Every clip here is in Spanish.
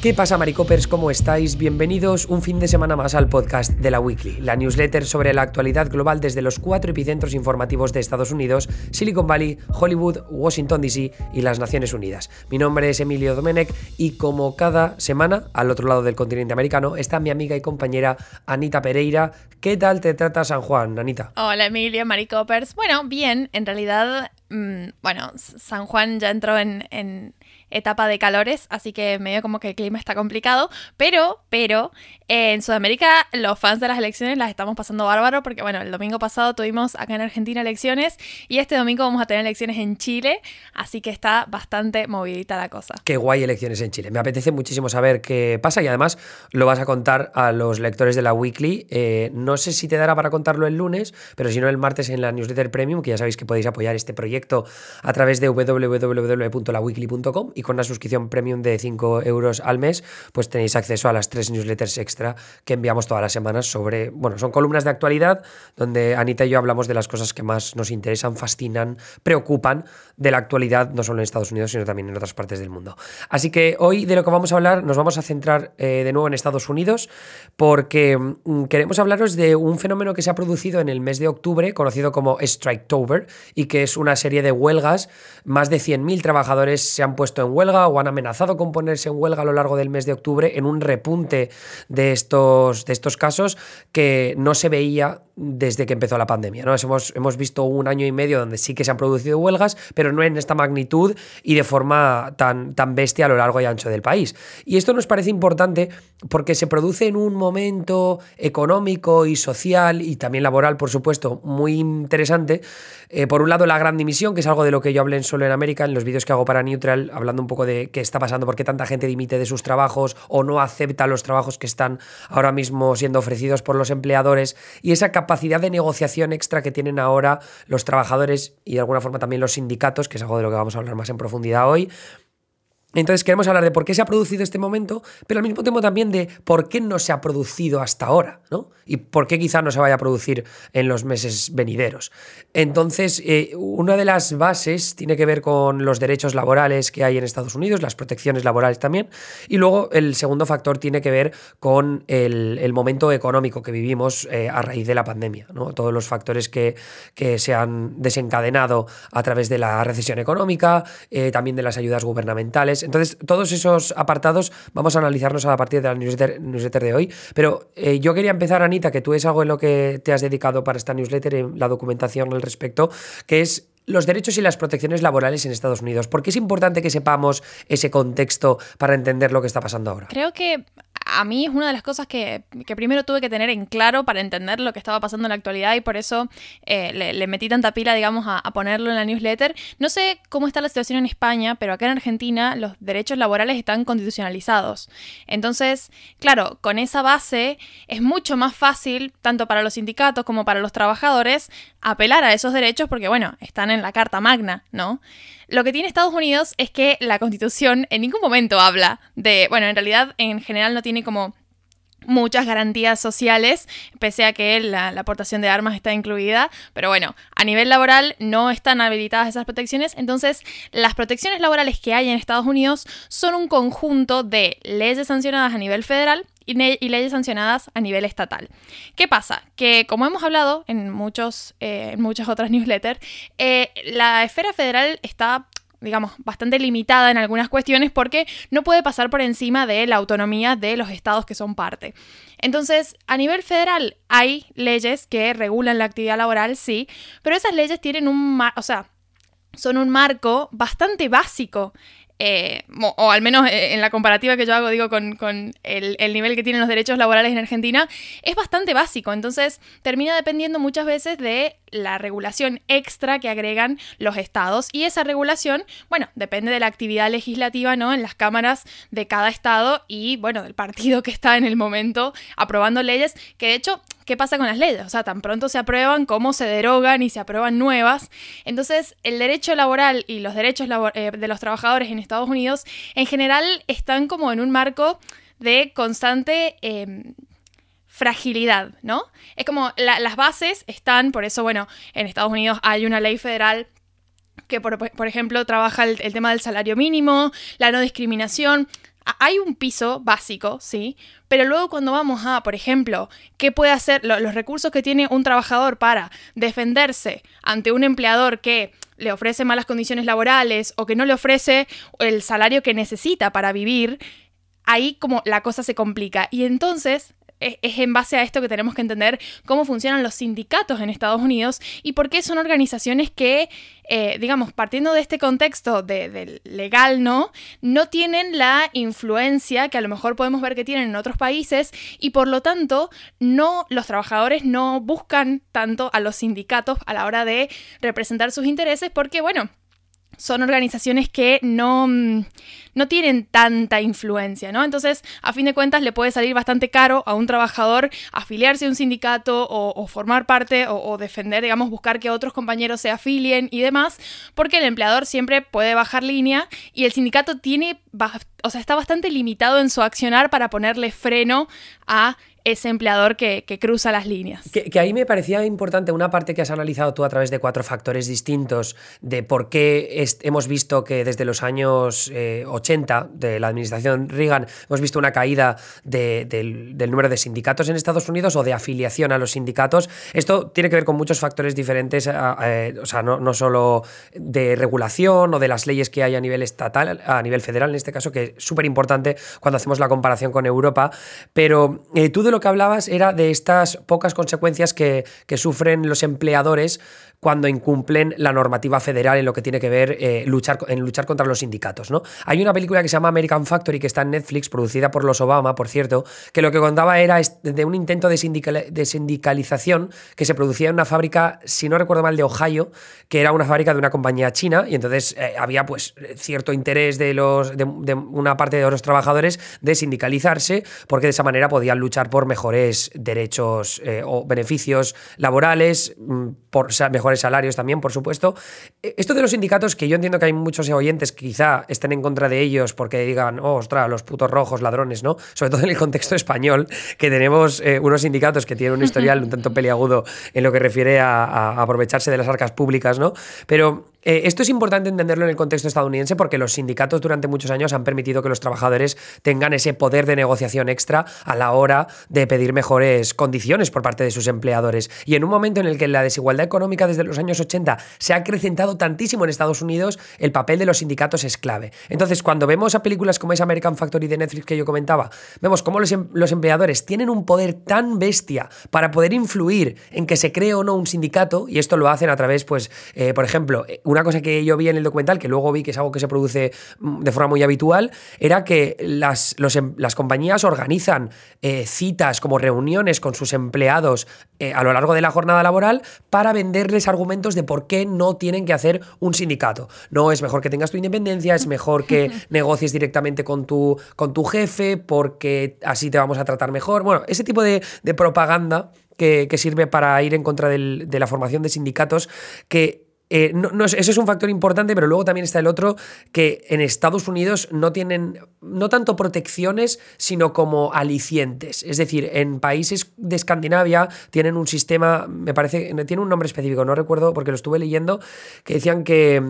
¿Qué pasa, Maricopers? ¿Cómo estáis? Bienvenidos un fin de semana más al podcast de la Weekly, la newsletter sobre la actualidad global desde los cuatro epicentros informativos de Estados Unidos, Silicon Valley, Hollywood, Washington DC y las Naciones Unidas. Mi nombre es Emilio Domenech y como cada semana, al otro lado del continente americano, está mi amiga y compañera Anita Pereira. ¿Qué tal te trata San Juan, Anita? Hola, Emilio, Maricopers. Bueno, bien, en realidad, mm, bueno, San Juan ya entró en, en etapa de calores, así que medio como que el clima está complicado, pero, pero, en Sudamérica los fans de las elecciones las estamos pasando bárbaro porque, bueno, el domingo pasado tuvimos acá en Argentina elecciones y este domingo vamos a tener elecciones en Chile, así que está bastante movidita la cosa. Qué guay elecciones en Chile. Me apetece muchísimo saber qué pasa y además lo vas a contar a los lectores de la Weekly. Eh, no sé si te dará para contarlo el lunes, pero si no el martes en la newsletter premium, que ya sabéis que podéis apoyar este proyecto a través de www.laweekly.com y con una suscripción premium de 5 euros al mes, pues tenéis acceso a las tres newsletters extra que enviamos todas las semanas sobre, bueno, son columnas de actualidad donde Anita y yo hablamos de las cosas que más nos interesan, fascinan, preocupan de la actualidad, no solo en Estados Unidos, sino también en otras partes del mundo. Así que hoy de lo que vamos a hablar nos vamos a centrar eh, de nuevo en Estados Unidos porque mm, queremos hablaros de un fenómeno que se ha producido en el mes de octubre, conocido como Striketober, y que es una serie de huelgas. Más de 100.000 trabajadores se han puesto en huelga o han amenazado con ponerse en huelga a lo largo del mes de octubre en un repunte de estos, de estos casos que no se veía desde que empezó la pandemia. ¿no? Hemos, hemos visto un año y medio donde sí que se han producido huelgas, pero no en esta magnitud y de forma tan, tan bestia a lo largo y ancho del país. Y esto nos parece importante porque se produce en un momento económico y social y también laboral, por supuesto, muy interesante. Eh, por un lado, la gran dimisión, que es algo de lo que yo hablé en Solo en América, en los vídeos que hago para Neutral, hablando un poco de qué está pasando, por qué tanta gente dimite de sus trabajos o no acepta los trabajos que están ahora mismo siendo ofrecidos por los empleadores y esa de negociación extra que tienen ahora los trabajadores y de alguna forma también los sindicatos, que es algo de lo que vamos a hablar más en profundidad hoy, entonces queremos hablar de por qué se ha producido este momento, pero al mismo tiempo también de por qué no se ha producido hasta ahora, ¿no? Y por qué quizá no se vaya a producir en los meses venideros. Entonces, eh, una de las bases tiene que ver con los derechos laborales que hay en Estados Unidos, las protecciones laborales también, y luego el segundo factor tiene que ver con el, momento económico que vivimos eh, a raíz de la pandemia, ¿no? Todos los factores que, que, se han desencadenado a través de la recesión económica, eh, también de las ayudas gubernamentales, entonces, todos esos apartados vamos a analizarlos a partir de la newsletter, de hoy. Pero eh, yo quería empezar, Anita, que tú es algo en lo que te has dedicado para esta newsletter, en la documentación al respecto, que es los derechos y las protecciones laborales en Estados Unidos. ¿Por qué es importante que sepamos ese contexto para entender lo que está pasando ahora? Creo que a mí es una de las cosas que, primero tuve que tener en claro para entender lo que estaba pasando en la actualidad y por eso eh, le, metí tanta pila, digamos, a, ponerlo en la newsletter. No sé cómo está la situación en España, pero acá en Argentina los derechos laborales están constitucionalizados. Entonces, claro, con esa base es mucho más fácil, tanto para los sindicatos como para los trabajadores, apelar a esos derechos porque, bueno, están en la Carta Magna, ¿no? Lo que tiene Estados Unidos es que la Constitución en ningún momento habla de, bueno, en realidad en general no tiene como muchas garantías sociales, pese a que la, aportación de armas está incluida, pero bueno, a nivel laboral no están habilitadas esas protecciones, entonces las protecciones laborales que hay en Estados Unidos son un conjunto de leyes sancionadas a nivel federal y, leyes sancionadas a nivel estatal. ¿Qué pasa? Que como hemos hablado en, muchos, eh, en muchas otras newsletters, eh, la esfera federal está digamos, bastante limitada en algunas cuestiones porque no puede pasar por encima de la autonomía de los estados que son parte. Entonces, a nivel federal hay leyes que regulan la actividad laboral, sí, pero esas leyes tienen un, o sea, son un marco bastante básico eh, o, al menos eh, en la comparativa que yo hago, digo, con, el, el, nivel que tienen los derechos laborales en Argentina, es bastante básico. Entonces, termina dependiendo muchas veces de la regulación extra que agregan los estados. Y esa regulación, bueno, depende de la actividad legislativa, ¿no? En las cámaras de cada estado y, bueno, del partido que está en el momento aprobando leyes, que de hecho ¿qué pasa con las leyes? O sea, tan pronto se aprueban como se derogan y se aprueban nuevas. Entonces, el derecho laboral y los derechos eh, de los trabajadores en Estados Unidos en general están como en un marco de constante... Em, fragilidad, ¿no? Es como las bases están, por eso, bueno, en Estados Unidos hay una ley federal que, por, ejemplo, trabaja el tema del salario mínimo, la no discriminación, hay un piso básico, ¿sí? Pero luego cuando vamos a, por ejemplo, qué puede hacer los recursos que tiene un trabajador para defenderse ante un empleador que le ofrece malas condiciones laborales o que no le ofrece el salario que necesita para vivir, ahí como la cosa se complica. Y entonces es, en base a esto que tenemos que entender cómo funcionan los sindicatos en Estados Unidos y por qué son organizaciones que, eh, digamos, partiendo de este contexto de, legal, ¿no? No tienen la influencia que a lo mejor podemos ver que tienen en otros países y por lo tanto no, los trabajadores no buscan tanto a los sindicatos a la hora de representar sus intereses porque, bueno, son organizaciones que no, mm, no, tienen tanta influencia, ¿no? Entonces, a fin de cuentas, le puede salir bastante caro a un trabajador afiliarse a un sindicato o, formar parte o, defender, digamos, buscar que otros compañeros se afilien y demás, porque el empleador siempre puede bajar línea y el sindicato tiene, o sea, está bastante limitado en su accionar para ponerle freno a ese empleador que, cruza las líneas. Que, ahí me parecía importante una parte que has analizado tú a través de cuatro factores distintos de por qué hemos visto que desde los años 80 eh, de la administración Reagan hemos visto una caída del, número de sindicatos en Estados Unidos o de afiliación a los sindicatos. Esto tiene que ver con muchos factores diferentes, eh, o sea, no, no solo de regulación o de las leyes que hay a nivel estatal, a nivel federal en este caso, que es súper importante cuando hacemos la comparación con Europa, pero eh, tú de lo que hablabas era de estas pocas consecuencias que, sufren los empleadores cuando incumplen la normativa federal en lo que tiene que ver eh, luchar, en luchar contra los sindicatos. ¿no? Hay una película que se llama American Factory, que está en Netflix, producida por los Obama, por cierto, que lo que contaba era de un intento de, sindicalización que se producía en una fábrica, si no recuerdo mal, de Ohio, que era una fábrica de una compañía china, y entonces eh, había pues cierto interés de, los, de, una parte de los trabajadores de sindicalizarse, porque de esa manera podían luchar por mejores derechos eh, o beneficios laborales, mm, por mejor salarios también, por supuesto. E, esto de los sindicatos, que yo entiendo que hay muchos oyentes que quizá estén en contra de ellos porque digan, oh, ostras, los putos rojos, ladrones, ¿no? Sobre todo en el contexto español, que tenemos eh, unos sindicatos que tienen un historial un tanto peliagudo en lo que refiere a aprovecharse de las arcas públicas, ¿no? Pero eh, esto es importante entenderlo en el contexto estadounidense porque los sindicatos durante muchos años han permitido que los trabajadores tengan ese poder de negociación extra a la hora de pedir mejores condiciones por parte de sus empleadores. Y en un momento en el que la desigualdad económica desde los años 80 se ha acrecentado tantísimo en Estados Unidos, el papel de los sindicatos es clave. Entonces, cuando vemos a películas como esa American Factory de Netflix que yo comentaba, vemos cómo los, em-, empleadores tienen un poder tan bestia para poder influir en que se cree o no un sindicato, y esto lo hacen a través, pues, eh, por ejemplo, una cosa que yo vi en el documental, que luego vi que es algo que se produce mm, de forma muy habitual, era que las, em, las compañías organizan eh, citas como reuniones con sus empleados eh, a lo largo de la jornada laboral para venderles argumentos de por qué no tienen que hacer un sindicato. No es mejor que tengas tu independencia, es mejor que negocies directamente con tu, con tu jefe porque así te vamos a tratar mejor. Bueno, ese tipo de, propaganda que, sirve para ir en contra de la formación de sindicatos que eh, no, eso es un factor importante, pero luego también está el otro, que en Estados Unidos no tienen, no tanto protecciones, sino como alicientes. Es decir, en países de Escandinavia tienen un sistema, me parece, tiene un nombre específico, no recuerdo porque lo estuve leyendo, que decían que,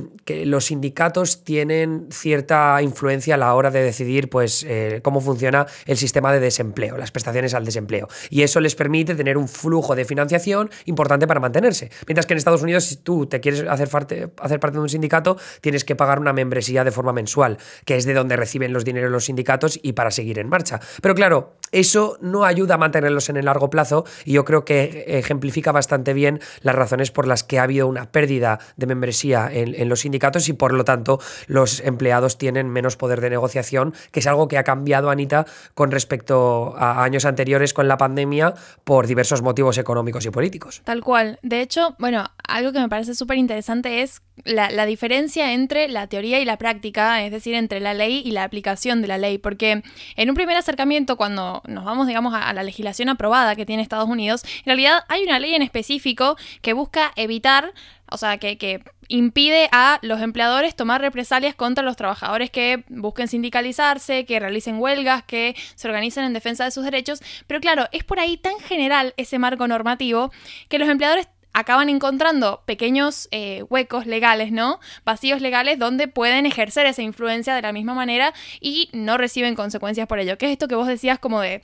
los sindicatos tienen cierta influencia a la hora de decidir pues, eh, cómo funciona el sistema de desempleo, las prestaciones al desempleo. Y eso les permite tener un flujo de financiación importante para mantenerse. Mientras que en Estados Unidos, si tú te quieres hacer parte, hacer parte de un sindicato, tienes que pagar una membresía de forma mensual, que es de donde reciben los dineros los sindicatos y para seguir en marcha. Pero claro, eso no ayuda a mantenerlos en el largo plazo y yo creo que ejemplifica bastante bien las razones por las que ha habido una pérdida de membresía en, los sindicatos y por lo tanto los empleados tienen menos poder de negociación, que es algo que ha cambiado, Anita, con respecto a años anteriores con la pandemia por diversos motivos económicos y políticos. Tal cual. De hecho, bueno, algo que me parece súper interesante es la, diferencia entre la teoría y la práctica, es decir, entre la ley y la aplicación de la ley, porque en un primer acercamiento, cuando nos vamos, digamos, a, la legislación aprobada que tiene Estados Unidos, en realidad hay una ley en específico que busca evitar, o sea, que, que impide a los empleadores tomar represalias contra los trabajadores que busquen sindicalizarse, que realicen huelgas, que se organicen en defensa de sus derechos, pero claro, es por ahí tan general ese marco normativo que los empleadores acaban encontrando pequeños eh, huecos legales, ¿no? Vacíos legales donde pueden ejercer esa influencia de la misma manera y no reciben consecuencias por ello. ¿Qué es esto que vos decías como de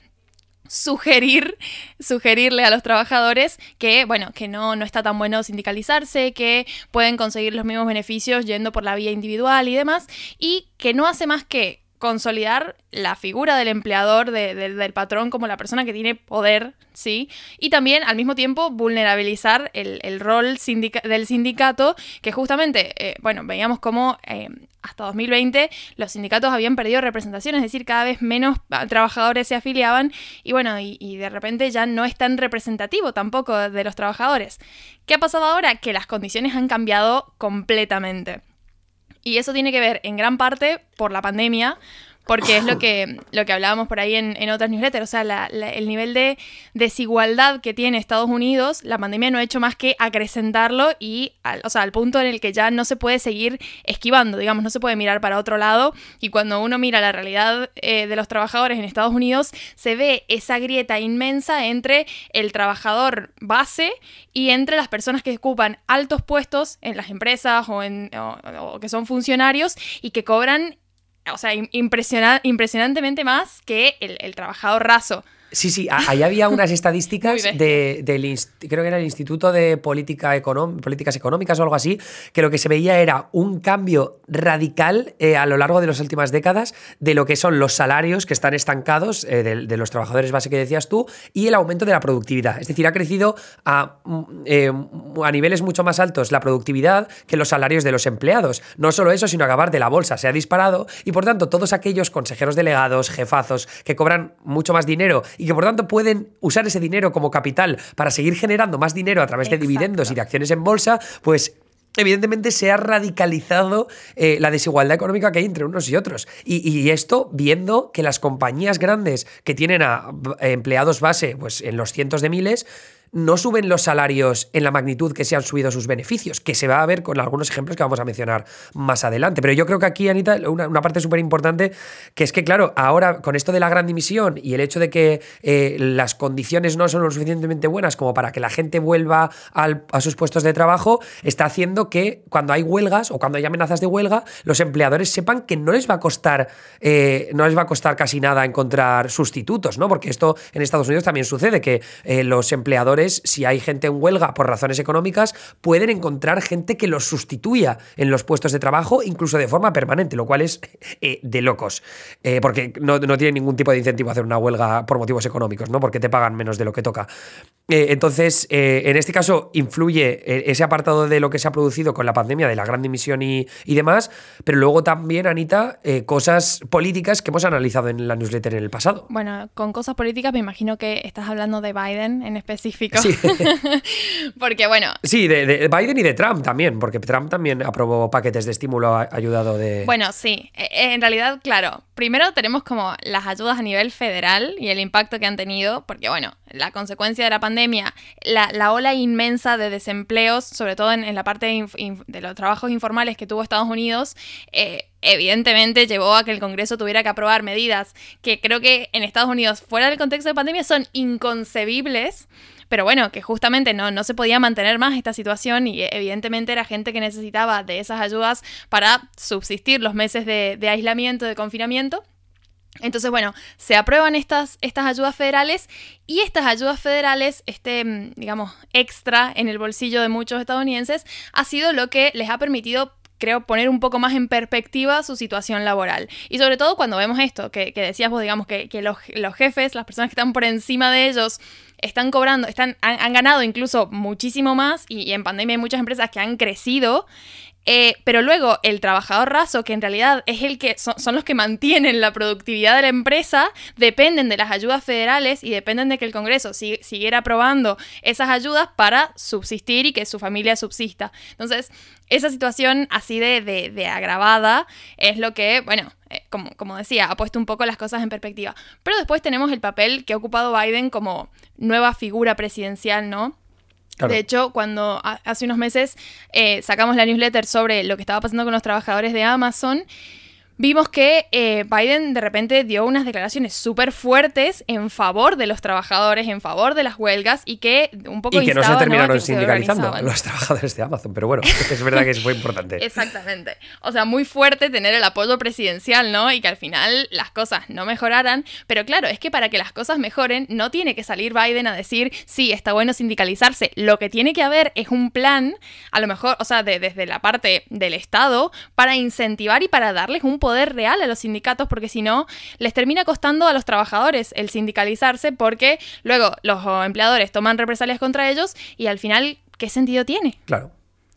sugerir, sugerirle a los trabajadores que, bueno, que no, no está tan bueno sindicalizarse, que pueden conseguir los mismos beneficios yendo por la vía individual y demás, y que no hace más que consolidar la figura del empleador, del patrón, como la persona que tiene poder, ¿sí? Y también, al mismo tiempo, vulnerabilizar el, rol del sindicato, que justamente, eh, bueno, veíamos cómo eh, hasta 2020 los sindicatos habían perdido representación, es decir, cada vez menos trabajadores se afiliaban y bueno, y, y de repente ya no es tan representativo tampoco de los trabajadores. ¿Qué ha pasado ahora? Que las condiciones han cambiado completamente. Y eso tiene que ver en gran parte por la pandemia, porque es lo que, lo que hablábamos por ahí en, otras newsletters, o sea, el nivel de desigualdad que tiene Estados Unidos, la pandemia no ha hecho más que acrecentarlo y, al, o sea, al punto en el que ya no se puede seguir esquivando, digamos, no se puede mirar para otro lado. Y cuando uno mira la realidad eh, de los trabajadores en Estados Unidos, se ve esa grieta inmensa entre el trabajador base y entre las personas que ocupan altos puestos en las empresas o, en, o que son funcionarios y que cobran o sea, impresionantemente más que el, el trabajador raso. Sí, sí, ahí había unas estadísticas de, del, creo que era el Instituto de Política Políticas Económicas o algo así, que lo que se veía era un cambio radical eh, a lo largo de las últimas décadas de lo que son los salarios que están estancados eh, de, los trabajadores base que decías tú y el aumento de la productividad. Es decir, ha crecido a, mm, eh, a niveles mucho más altos la productividad que los salarios de los empleados. No solo eso, sino acabar de la bolsa se ha disparado y por tanto todos aquellos consejeros delegados, jefazos que cobran mucho más dinero y que por tanto pueden usar ese dinero como capital para seguir generando más dinero a través de dividendos y de acciones en bolsa, pues evidentemente se ha radicalizado eh, la desigualdad económica que hay entre unos y otros. Y, esto viendo que las compañías grandes que tienen a empleados base pues, en los cientos de miles, no suben los salarios en la magnitud que se han subido sus beneficios, que se va a ver con algunos ejemplos que vamos a mencionar más adelante. Pero yo creo que aquí, Anita, una, parte súper importante, que es que, claro, ahora con esto de la gran dimisión y el hecho de que eh, las condiciones no son lo suficientemente buenas como para que la gente vuelva a sus puestos de trabajo, está haciendo que cuando hay huelgas o cuando hay amenazas de huelga, los empleadores sepan que no les va a costar, eh, no les va a costar casi nada encontrar sustitutos, ¿no? Porque esto en Estados Unidos también sucede, que eh, los empleadores si hay gente en huelga por razones económicas, pueden encontrar gente que los sustituya en los puestos de trabajo, incluso de forma permanente, lo cual es eh, de locos. Eh, porque no, no tiene ningún tipo de incentivo a hacer una huelga por motivos económicos, ¿no? Porque te pagan menos de lo que toca. Eh, entonces, en este caso, influye ese apartado de lo que se ha producido con la pandemia, de la gran dimisión y, y demás, pero luego también, Anita, cosas políticas que hemos analizado en la newsletter en el pasado. Bueno, con cosas políticas me imagino que estás hablando de Biden en específico. Sí. porque bueno. Sí, de, Biden y de Trump también, porque Trump también aprobó paquetes de estímulo ayudado de. Bueno, sí. E, e, en realidad, claro. Primero tenemos como las ayudas a nivel federal y el impacto que han tenido, porque bueno, la consecuencia de la pandemia, la, ola inmensa de desempleos, sobre todo en, la parte de, los trabajos informales que tuvo Estados Unidos, eh, evidentemente llevó a que el Congreso tuviera que aprobar medidas que creo que en Estados Unidos, fuera del contexto de pandemia, son inconcebibles pero bueno, que justamente no, no se podía mantener más esta situación y evidentemente era gente que necesitaba de esas ayudas para subsistir los meses de, aislamiento, de confinamiento. Entonces, bueno, se aprueban estas, estas ayudas federales y estas ayudas federales, este, mm, digamos, extra en el bolsillo de muchos estadounidenses, ha sido lo que les ha permitido creo, poner un poco más en perspectiva su situación laboral. Y sobre todo cuando vemos esto, que, decías vos, digamos, que, los, los, jefes, las personas que están por encima de ellos, están cobrando, están, han, ganado incluso muchísimo más y, en pandemia hay muchas empresas que han crecido. Eh, pero luego el trabajador raso, que en realidad es el que son, los que mantienen la productividad de la empresa, dependen de las ayudas federales y dependen de que el Congreso siguiera aprobando esas ayudas para subsistir y que su familia subsista. Entonces, esa situación así de, de, agravada es lo que, bueno, eh, como, como, decía, ha puesto un poco las cosas en perspectiva. Pero después tenemos el papel que ha ocupado Biden como nueva figura presidencial, ¿no? De hecho, cuando hace unos meses eh, sacamos la newsletter sobre lo que estaba pasando con los trabajadores de Amazon, vimos que eh, Biden de repente dio unas declaraciones súper fuertes en favor de los trabajadores, en favor de las huelgas y que un poco... Y que no se terminaron sindicalizando los trabajadores de Amazon, pero bueno, es verdad que fue importante. Exactamente. O sea, muy fuerte tener el apoyo presidencial, ¿no? Y que al final las cosas no mejoraran. Pero claro, es que para que las cosas mejoren no tiene que salir Biden a decir, sí, está bueno sindicalizarse. Lo que tiene que haber es un plan, a lo mejor, o sea, desde la parte del Estado, para incentivar y para darles un poder real a los sindicatos, porque si no, les termina costando a los trabajadores el sindicalizarse, porque luego los empleadores toman represalias contra ellos y al final, ¿qué sentido tiene? Claro.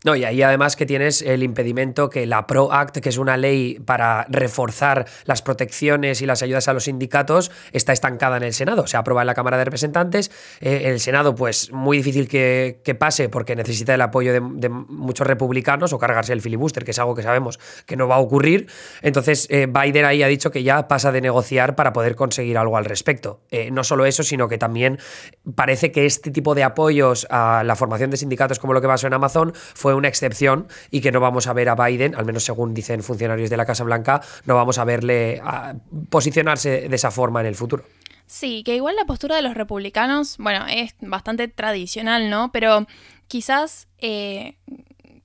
No, y ahí además que tienes el impedimento que la PRO Act, que es una ley para reforzar las protecciones y las ayudas a los sindicatos, está estancada en el Senado. Se aprueba en la Cámara de Representantes. Eh, el Senado, pues muy difícil que, pase porque necesita el apoyo de, muchos republicanos o cargarse el filibuster, que es algo que sabemos que no va a ocurrir. Entonces, eh, Biden ahí ha dicho que ya pasa de negociar para poder conseguir algo al respecto. Eh, no solo eso, sino que también parece que este tipo de apoyos a la formación de sindicatos como lo que pasó en Amazon fue fue una excepción y que no vamos a ver a Biden, al menos según dicen funcionarios de la Casa Blanca, no vamos a verle posicionarse de esa forma en el futuro. Sí, que igual la postura de los republicanos, bueno, es bastante tradicional, ¿no? Pero quizás eh,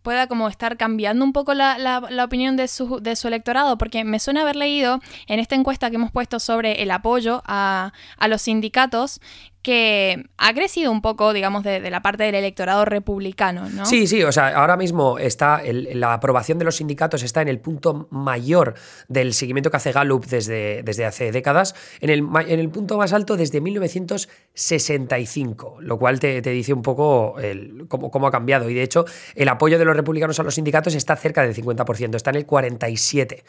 pueda como estar cambiando un poco la, opinión de su, electorado, porque me suena haber leído en esta encuesta que hemos puesto sobre el apoyo a los sindicatos que ha crecido un poco, digamos, de, la parte del electorado republicano, ¿no? Sí, sí, o sea, ahora mismo está la aprobación de los sindicatos está en el punto mayor del seguimiento que hace Gallup desde, desde hace décadas, en el, en el punto más alto desde 1965, lo cual te, dice un poco cómo, cómo, ha cambiado. Y de hecho, el apoyo de los republicanos a los sindicatos está cerca del 50%, está en el 47%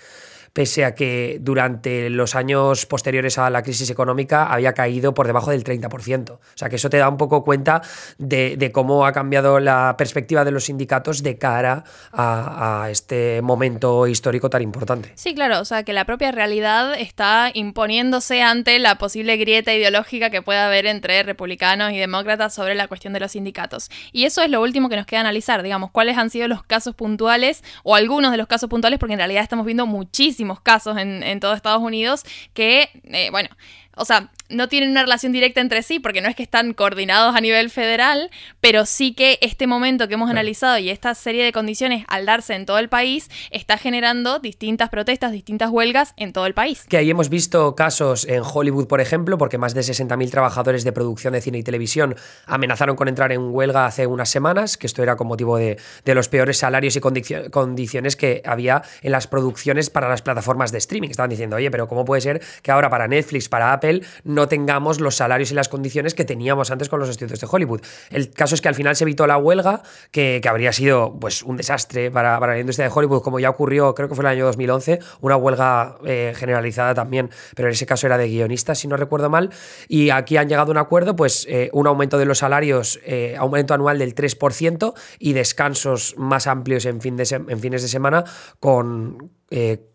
pese a que durante los años posteriores a la crisis económica había caído por debajo del 30%. O sea que eso te da un poco cuenta de, cómo ha cambiado la perspectiva de los sindicatos de cara a, este momento histórico tan importante. Sí, claro, o sea que la propia realidad está imponiéndose ante la posible grieta ideológica que pueda haber entre republicanos y demócratas sobre la cuestión de los sindicatos. Y eso es lo último que nos queda analizar, digamos, cuáles han sido los casos puntuales o algunos de los casos puntuales, porque en realidad estamos viendo muchísimos casos en, en todo Estados Unidos que, eh, bueno, o sea, no tienen una relación directa entre sí porque no es que están coordinados a nivel federal, pero sí que este momento que hemos analizado y esta serie de condiciones al darse en todo el país está generando distintas protestas, distintas huelgas en todo el país. Que ahí hemos visto casos en Hollywood, por ejemplo, porque más de 60.000 trabajadores de producción de cine y televisión amenazaron con entrar en huelga hace unas semanas, que esto era con motivo de, los peores salarios y condiciones que había en las producciones para las plataformas de streaming. Estaban diciendo, oye, pero ¿cómo puede ser que ahora para Netflix, para Apple, no tengamos los salarios y las condiciones que teníamos antes con los estudios de Hollywood. El caso es que al final se evitó la huelga, que, habría sido pues, un desastre para, la industria de Hollywood, como ya ocurrió, creo que fue en el año 2011, una huelga eh, generalizada también, pero en ese caso era de guionistas, si no recuerdo mal. Y aquí han llegado a un acuerdo, pues eh, un aumento de los salarios, eh, aumento anual del 3% y descansos más amplios en fines de semana con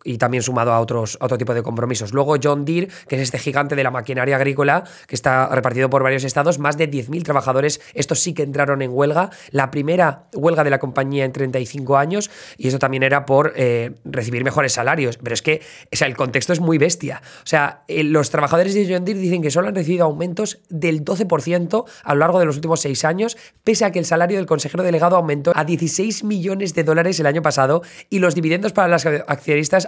y también sumado a, otros, otro tipo de compromisos. Luego John Deere, que es este gigante de la maquinaria agrícola, que está repartido por varios estados, más de 10.000 trabajadores, estos sí que entraron en huelga, la primera huelga de la compañía en 35 años, y eso también era por eh, recibir mejores salarios. Pero es que o sea, el contexto es muy bestia. O sea, eh, los trabajadores de John Deere dicen que solo han recibido aumentos del 12% a lo largo de los últimos seis años, pese a que el salario del consejero delegado aumentó a 16 millones de dólares el año pasado y los dividendos para las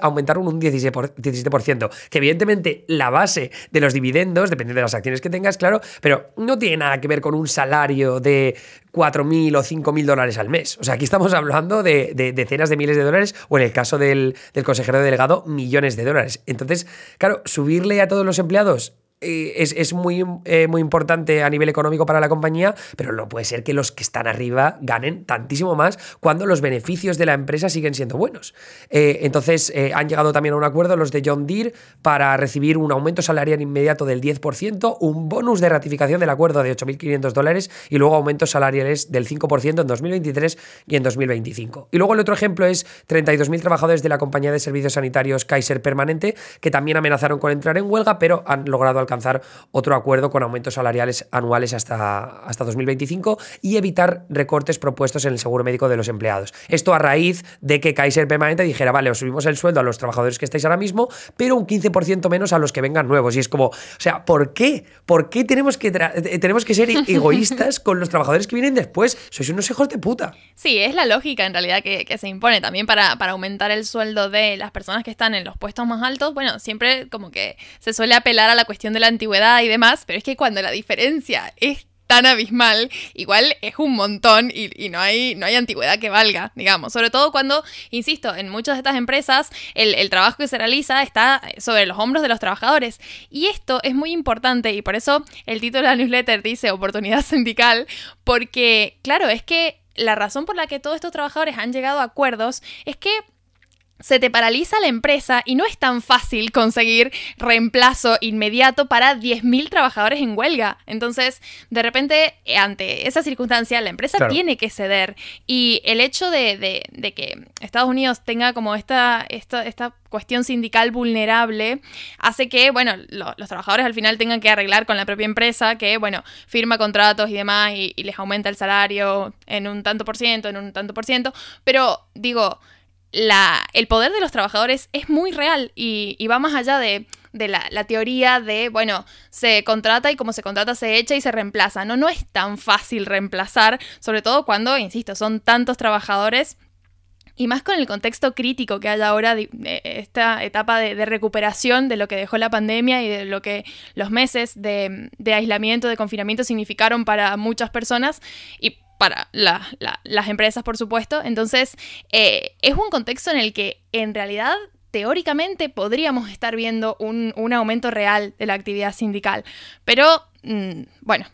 aumentaron un 17%, que evidentemente la base de los dividendos, depende de las acciones que tengas, claro, pero no tiene nada que ver con un salario de 4.000 o 5.000 dólares al mes. O sea, aquí estamos hablando de, decenas de miles de dólares o en el caso del, del consejero delegado, millones de dólares. Entonces, claro, subirle a todos los empleados eh, es, muy, eh, muy importante a nivel económico para la compañía, pero no puede ser que los que están arriba ganen tantísimo más cuando los beneficios de la empresa siguen siendo buenos. Eh, entonces, han llegado también a un acuerdo los de John Deere para recibir un aumento salarial inmediato del 10%, un bonus de ratificación del acuerdo de 8.500 dólares y luego aumentos salariales del 5% en 2023 y en 2025. Y luego el otro ejemplo es 32.000 trabajadores de la compañía de servicios sanitarios Kaiser Permanente, que también amenazaron con entrar en huelga, pero han logrado alcanzar alcanzar otro acuerdo con aumentos salariales anuales hasta, hasta 2025 y evitar recortes propuestos en el seguro médico de los empleados. Esto a raíz de que Kaiser permanente dijera, vale, os subimos el sueldo a los trabajadores que estáis ahora mismo, pero un 15% menos a los que vengan nuevos. Y es como, o sea, ¿por qué? ¿Por qué tenemos que, eh, tenemos que ser egoístas con los trabajadores que vienen después? Sois unos hijos de puta. Sí, es la lógica en realidad que, se impone también para, para aumentar el sueldo de las personas que están en los puestos más altos. Bueno, siempre como que se suele apelar a la cuestión de la antigüedad y demás, pero es que cuando la diferencia es tan abismal, igual es un montón y, no, hay, no hay antigüedad que valga, digamos. Sobre todo cuando, insisto, en muchas de estas empresas el, el, trabajo que se realiza está sobre los hombros de los trabajadores. Y esto es muy importante y por eso el título de la newsletter dice oportunidad sindical, porque claro, es que la razón por la que todos estos trabajadores han llegado a acuerdos es que se te paraliza la empresa y no es tan fácil conseguir reemplazo inmediato para 10.000 trabajadores en huelga. Entonces, de repente, ante esa circunstancia, la empresa tiene que ceder. Y el hecho de, que Estados Unidos tenga como esta, esta, esta cuestión sindical vulnerable hace que, bueno, los trabajadores al final tengan que arreglar con la propia empresa que, bueno, firma contratos y demás y les aumenta el salario en un tanto por ciento, en un tanto por ciento. Pero, digo, la, el poder de los trabajadores es muy real y, va más allá de, la, teoría de, bueno, se contrata y como se contrata se echa y se reemplaza. No, no es tan fácil reemplazar, sobre todo cuando, insisto, son tantos trabajadores. Y más con el contexto crítico que hay ahora, de, esta etapa de, recuperación de lo que dejó la pandemia y de lo que los meses de, de aislamiento, de confinamiento significaron para muchas personas. Y para las empresas, por supuesto. Entonces, eh, es un contexto en el que en realidad teóricamente podríamos estar viendo un, aumento real de la actividad sindical. Pero, mm, bueno,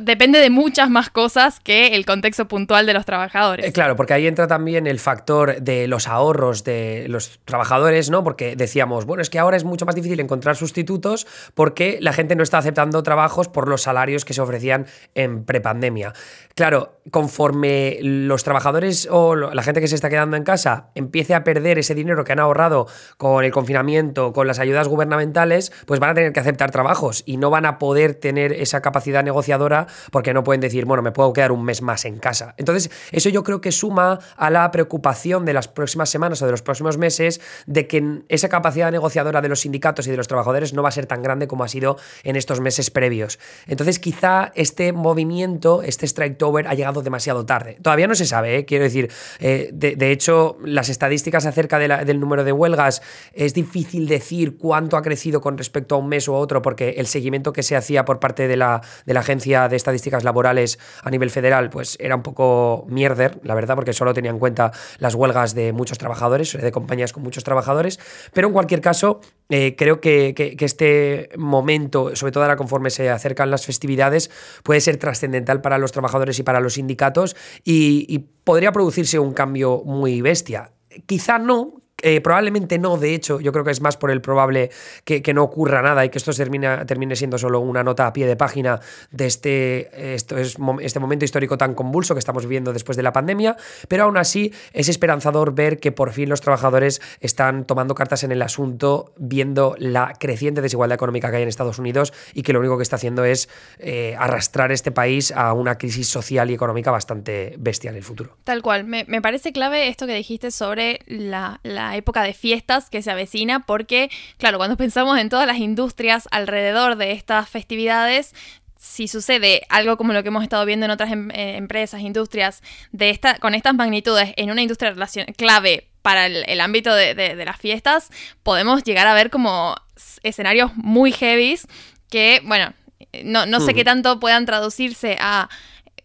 depende de muchas más cosas que el contexto puntual de los trabajadores. Eh, claro, porque ahí entra también el factor de los ahorros de los trabajadores, ¿no? Porque decíamos, bueno, es que ahora es mucho más difícil encontrar sustitutos porque la gente no está aceptando trabajos por los salarios que se ofrecían en prepandemia. Claro, conforme los trabajadores o la gente que se está quedando en casa empiece a perder ese dinero que han ahorrado con el confinamiento, con las ayudas gubernamentales, pues van a tener que aceptar trabajos y no van a poder tener esa capacidad negociadora porque no pueden decir, bueno, me puedo quedar un mes más en casa. Entonces, eso yo creo que suma a la preocupación de las próximas semanas o de los próximos meses de que esa capacidad negociadora de los sindicatos y de los trabajadores no va a ser tan grande como ha sido en estos meses previos. Entonces, quizá este movimiento, este strike over, ha llegado demasiado tarde. Todavía no se sabe, ¿eh? quiero decir, eh, de, hecho, las estadísticas acerca del número de huelgas es difícil decir cuánto ha crecido con respecto a un mes u otro, porque el seguimiento que se hacía por parte de la, de la agencia de estadísticas laborales a nivel federal, pues era un poco mierder, la verdad, porque solo tenía en cuenta las huelgas de muchos trabajadores, de compañías con muchos trabajadores. Pero en cualquier caso, eh, creo que, este momento, sobre todo ahora conforme se acercan las festividades, puede ser trascendental para los trabajadores y para los sindicatos y, y podría producirse un cambio muy bestia. Quizá no, eh, probablemente no, de hecho, yo creo que es más por el probable que, no ocurra nada y que esto termine siendo solo una nota a pie de página de este, esto es, este momento histórico tan convulso que estamos viviendo después de la pandemia, pero aún así es esperanzador ver que por fin los trabajadores están tomando cartas en el asunto, viendo la creciente desigualdad económica que hay en Estados Unidos y que lo único que está haciendo es eh, arrastrar este país a una crisis social y económica bastante bestia en el futuro. Tal cual, me, parece clave esto que dijiste sobre la época de fiestas que se avecina, porque, claro, cuando pensamos en todas las industrias alrededor de estas festividades, si sucede algo como lo que hemos estado viendo en otras em, eh, empresas, industrias, de esta, con estas magnitudes en una industria clave para el, ámbito de, las fiestas, podemos llegar a ver como escenarios muy heavies que, bueno, no, no sé qué tanto puedan traducirse a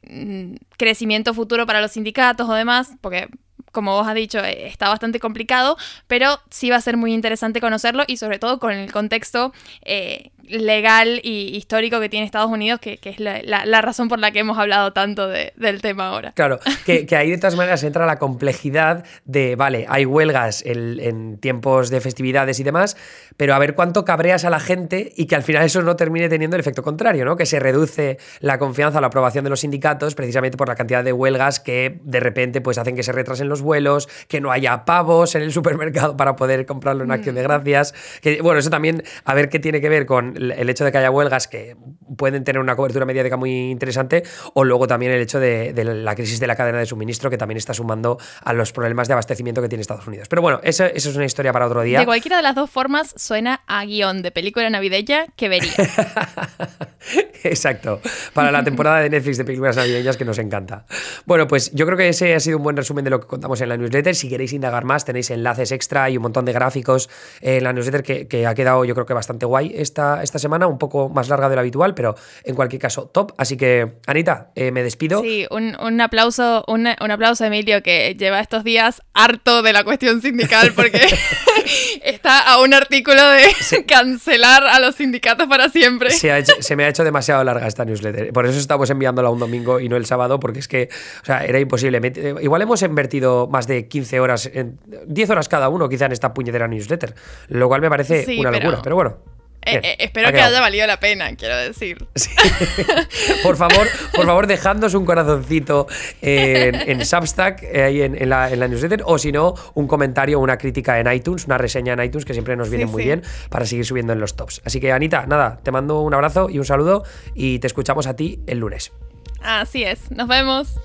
mm, crecimiento futuro para los sindicatos o demás, porque como vos has dicho, eh, está bastante complicado, pero sí va a ser muy interesante conocerlo y sobre todo con el contexto eh, legal y histórico que tiene Estados Unidos, que, es la, razón por la que hemos hablado tanto del tema ahora. Claro, que, ahí de todas maneras entra la complejidad de, vale, hay huelgas en, tiempos de festividades y demás, pero a ver cuánto cabreas a la gente y que al final eso no termine teniendo el efecto contrario, ¿no? Que se reduce la confianza, la aprobación de los sindicatos precisamente por la cantidad de huelgas que de repente pues hacen que se retrasen los vuelos, que no haya pavos en el supermercado para poder comprarlo en acción de mm. gracias. Que, bueno, eso también, a ver qué tiene que ver con el hecho de que haya huelgas que pueden tener una cobertura mediática muy interesante, o luego también el hecho de, la crisis de la cadena de suministro que también está sumando a los problemas de abastecimiento que tiene Estados Unidos. Pero bueno, eso, eso es una historia para otro día. De cualquiera de las dos formas suena a guion de película navideña que vería. Exacto, para la temporada de Netflix de películas navideñas que nos encanta. Bueno, pues yo creo que ese ha sido un buen resumen de lo que contamos en la newsletter. Si queréis indagar más, tenéis enlaces extra y un montón de gráficos en la newsletter que, ha quedado yo creo que bastante guay esta, esta semana, un poco más larga de lo habitual, pero en cualquier caso, top. Así que, Anita, eh, me despido. Sí, un, aplauso, un, aplauso a Emilio que lleva estos días harto de la cuestión sindical porque está a un artículo de cancelar a los sindicatos para siempre. Se, se me ha hecho demasiado larga esta newsletter. Por eso estamos enviándola un domingo y no el sábado, porque es que o sea, era imposible. Igual hemos invertido más de 15 horas, en, 10 horas cada uno quizá en esta puñetera newsletter, lo cual me parece una locura, pero bueno. Eh, eh, espero que haya valido la pena, quiero decir. por favor, por favor, dejadnos un corazoncito en, en Substack, eh, ahí en, la, newsletter, o si no, un comentario, una crítica en iTunes, una reseña en iTunes, que siempre nos viene muy bien para seguir subiendo en los tops. Así que, Anita, nada, te mando un abrazo y un saludo y te escuchamos a ti el lunes. Así es, nos vemos.